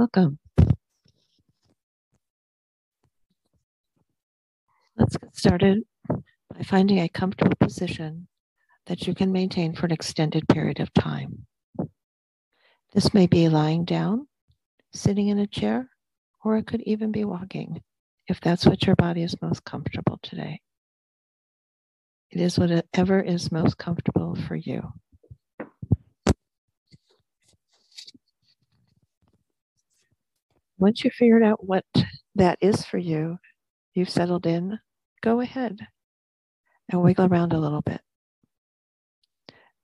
Welcome. Let's get started by finding a comfortable position that you can maintain for an extended period of time. This may be lying down, sitting in a chair, or it could even be walking if that's what your body is most comfortable today. It is whatever is most comfortable for you. Once you figured out what that is for you, you've settled in, go ahead and wiggle around a little bit.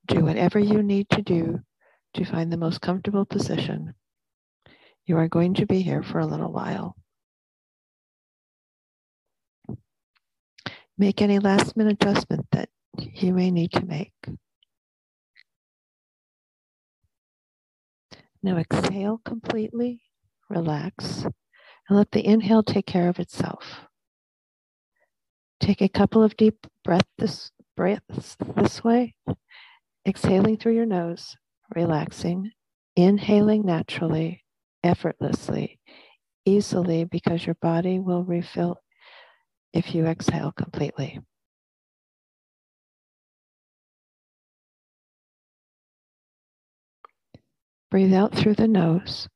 Do whatever you need to do to find the most comfortable position. You are going to be here for a little while. Make any last minute adjustment that you may need to make. Now exhale completely, relax, and let the inhale take care of itself. Take a couple of deep breath this, breaths this way, exhaling through your nose, relaxing, inhaling naturally, effortlessly, easily, because your body will refill if you exhale completely. Breathe out through the nose,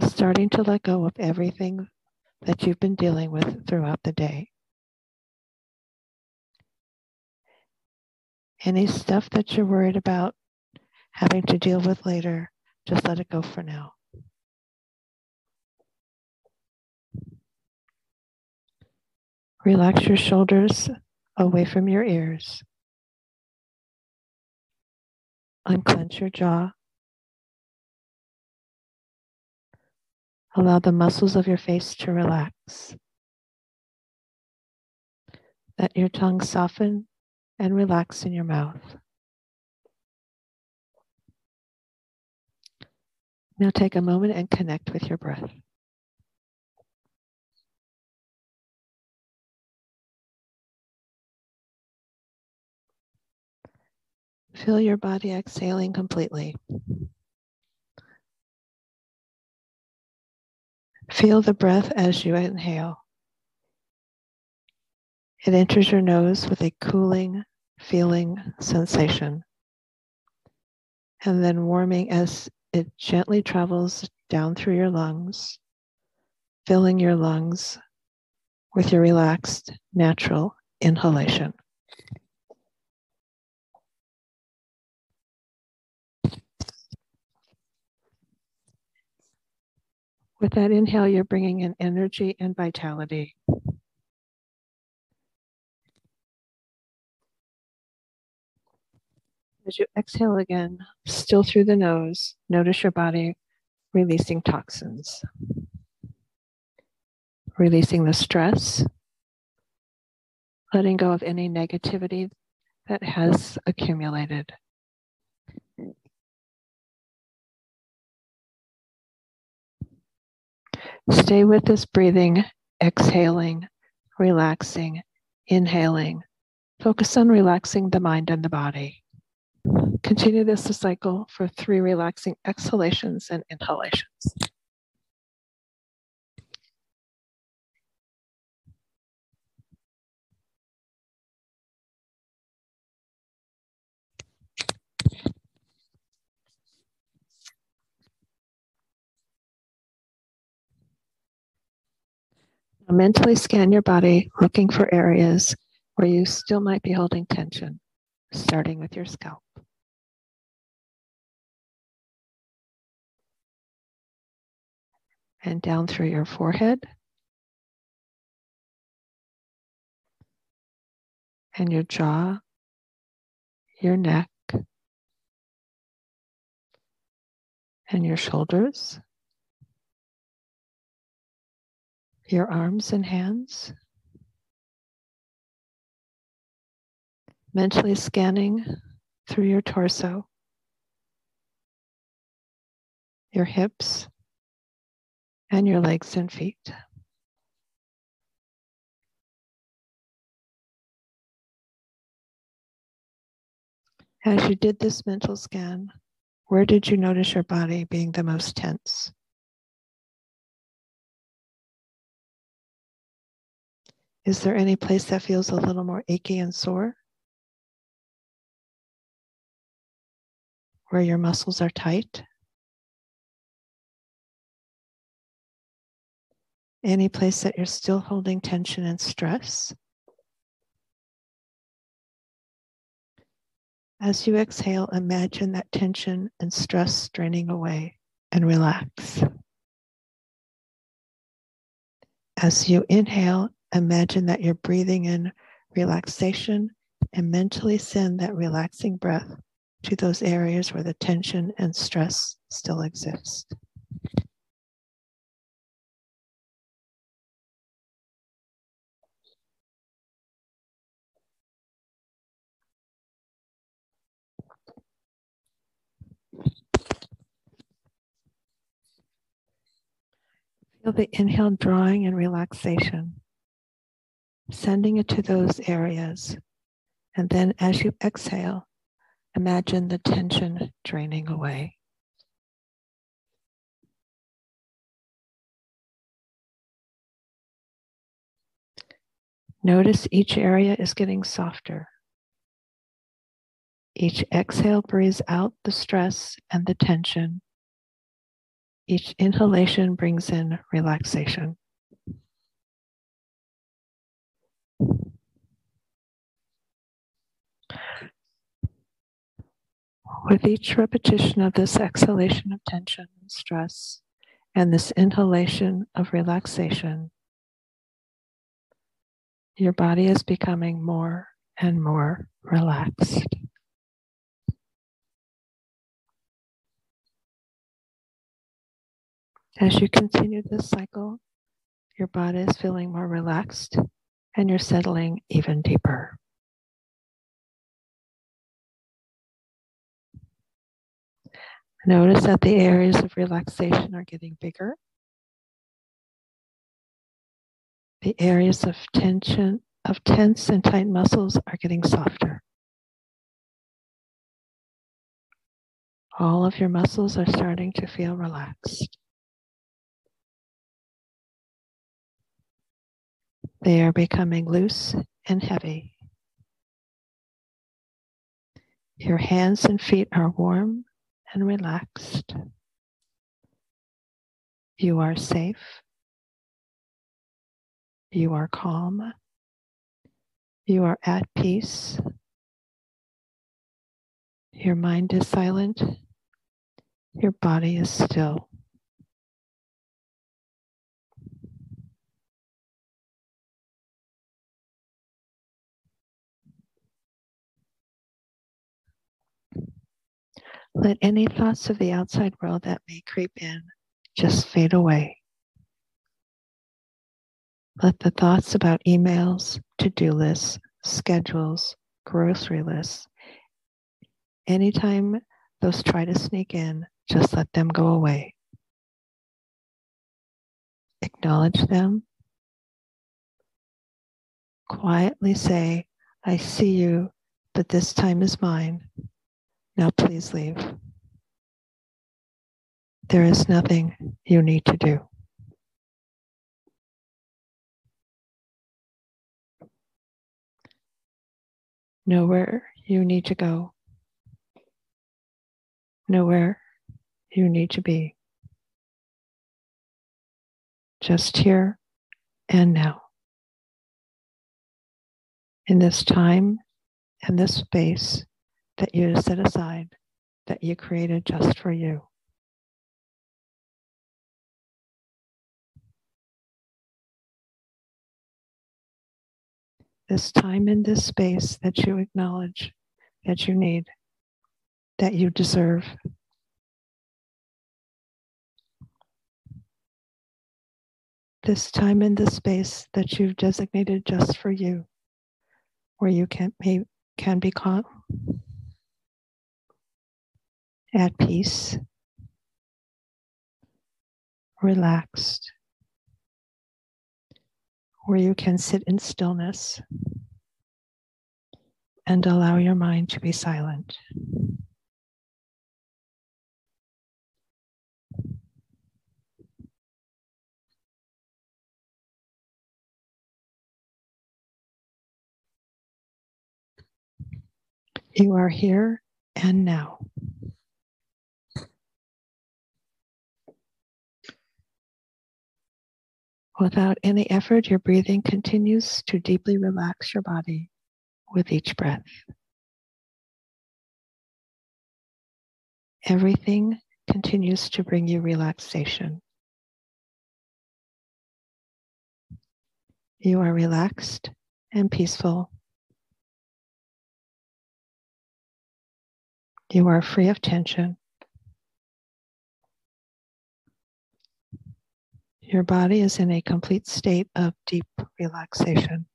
starting to let go of everything that you've been dealing with throughout the day. Any stuff that you're worried about having to deal with later, just let it go for now. Relax your shoulders away from your ears. Unclench your jaw. Allow the muscles of your face to relax. Let your tongue soften and relax in your mouth. Now take a moment and connect with your breath. Feel your body exhaling completely. Feel the breath as you inhale. It enters your nose with a cooling, feeling sensation, and then warming as it gently travels down through your lungs, filling your lungs with your relaxed, natural inhalation. With that inhale, you're bringing in energy and vitality. As you exhale again, still through the nose, notice your body releasing toxins, releasing the stress, letting go of any negativity that has accumulated. Stay with this breathing, exhaling, relaxing, inhaling. Focus on relaxing the mind and the body. Continue this cycle for three relaxing exhalations and inhalations. Now mentally scan your body, looking for areas where you still might be holding tension, starting with your scalp. And down through your forehead and your jaw, your neck, and your shoulders. Your arms and hands, mentally scanning through your torso, your hips, and your legs and feet. As you did this mental scan, Where did you notice your body being the most tense? Is there any place that feels a little more achy and sore? Where your muscles are tight? Any place that you're still holding tension and stress? As you exhale, imagine that tension and stress draining away and relax. As you inhale, imagine that you're breathing in relaxation and mentally send that relaxing breath to those areas where the tension and stress still exist. Feel the inhale drawing and relaxation, sending it to those areas. And then as you exhale, imagine the tension draining away. Notice each area is getting softer. Each exhale breathes out the stress and the tension each inhalation brings in relaxation. With each repetition of this exhalation of tension and stress, and this inhalation of relaxation, your body is becoming more and more relaxed. As you continue this cycle, your body is feeling more relaxed and you're settling even deeper. Notice that the areas of relaxation are getting bigger. The areas of tension, of tense and tight muscles are getting softer. All of your muscles are starting to feel relaxed. They are becoming loose and heavy. Your hands and feet are warm and relaxed. You are safe. You are calm. You are at peace. Your mind is silent. Your body is still. Let any thoughts of the outside world that may creep in just fade away. Let the thoughts about emails, to do lists, schedules, grocery lists, anytime those try to sneak in, just let them go away. Acknowledge them. Quietly say, I see you, but this time is mine. Now please leave. There is nothing you need to do. Nowhere you need to go. Nowhere you need to be. Just here and now. In this time and this space that you set aside, that you created just for you. This time and this space that you acknowledge that you need, that you deserve. This time and this space that you've designated just for you, where you can, may, can be calm at peace, relaxed, where you can sit in stillness and allow your mind to be silent. You are here and now. Without any effort, your breathing continues to deeply relax your body with each breath. Everything continues to bring you relaxation. You are relaxed and peaceful. You are free of tension. Your body is in a complete state of deep relaxation.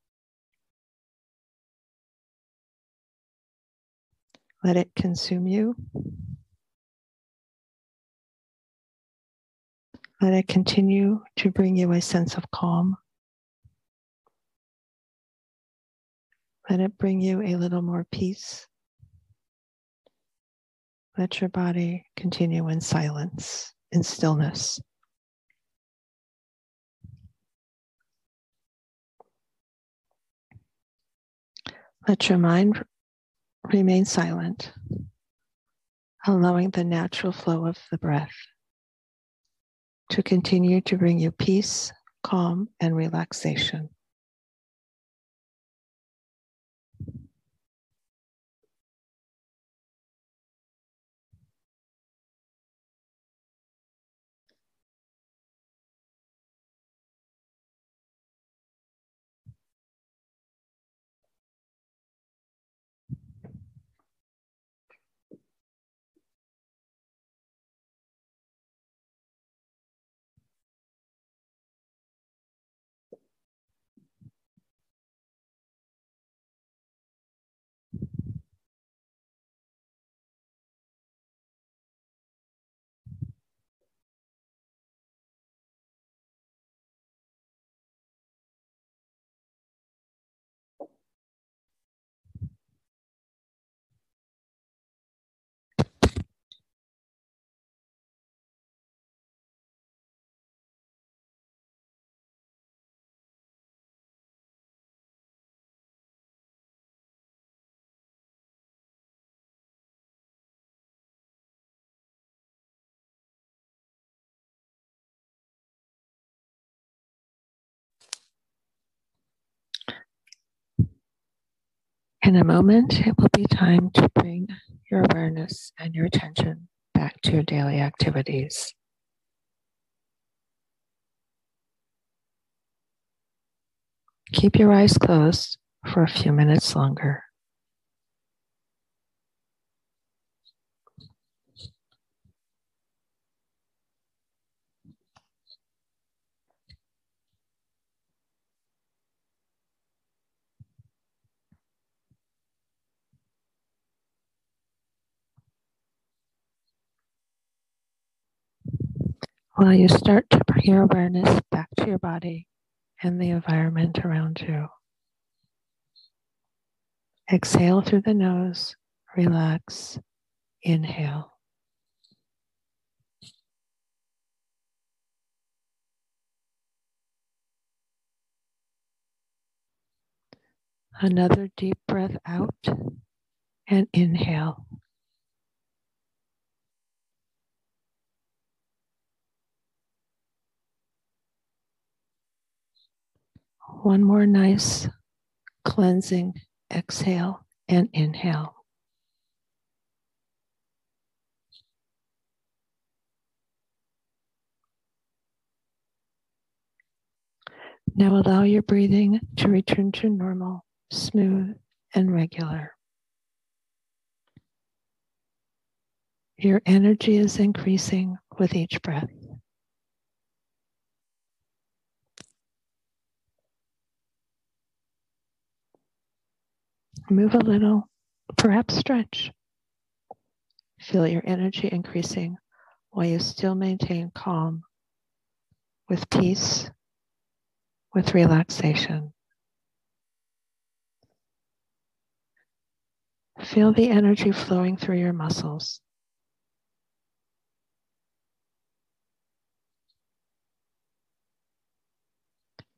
Let it consume you. Let it continue to bring you a sense of calm. Let it bring you a little more peace. Let your body continue in silence, in stillness. Let your mind remain silent, allowing the natural flow of the breath to continue to bring you peace, calm, and relaxation. In a moment, it will be time to bring your awareness and your attention back to your daily activities. Keep your eyes closed for a few minutes longer. While you start to bring your awareness back to your body and the environment around you. Exhale through the nose, relax, inhale. Another deep breath out and inhale. One more nice cleansing exhale and inhale. Now allow your breathing to return to normal, smooth, and regular. Your energy is increasing with each breath. Move a little, perhaps stretch. Feel your energy increasing while you still maintain calm with peace, with relaxation. Feel the energy flowing through your muscles.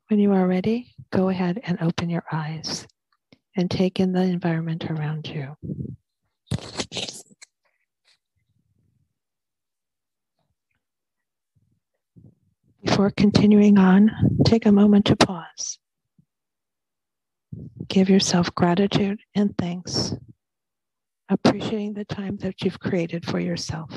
When you are ready, go ahead and open your eyes and take in the environment around you. Before continuing on, take a moment to pause. Give yourself gratitude and thanks, appreciating the time that you've created for yourself.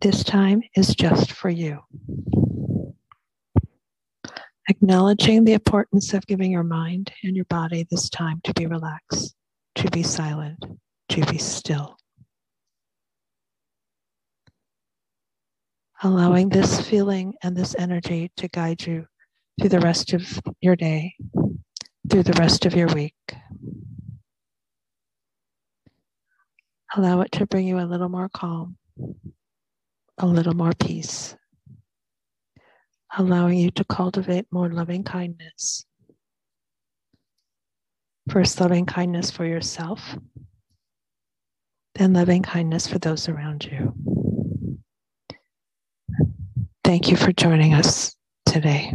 This time is just for you. Acknowledging the importance of giving your mind and your body this time to be relaxed, to be silent, to be still. Allowing this feeling and this energy to guide you through the rest of your day, through the rest of your week. Allow it to bring you a little more calm, a little more peace allowing you to cultivate more loving kindness. First, loving kindness for yourself, then loving kindness for those around you. Thank you for joining us today.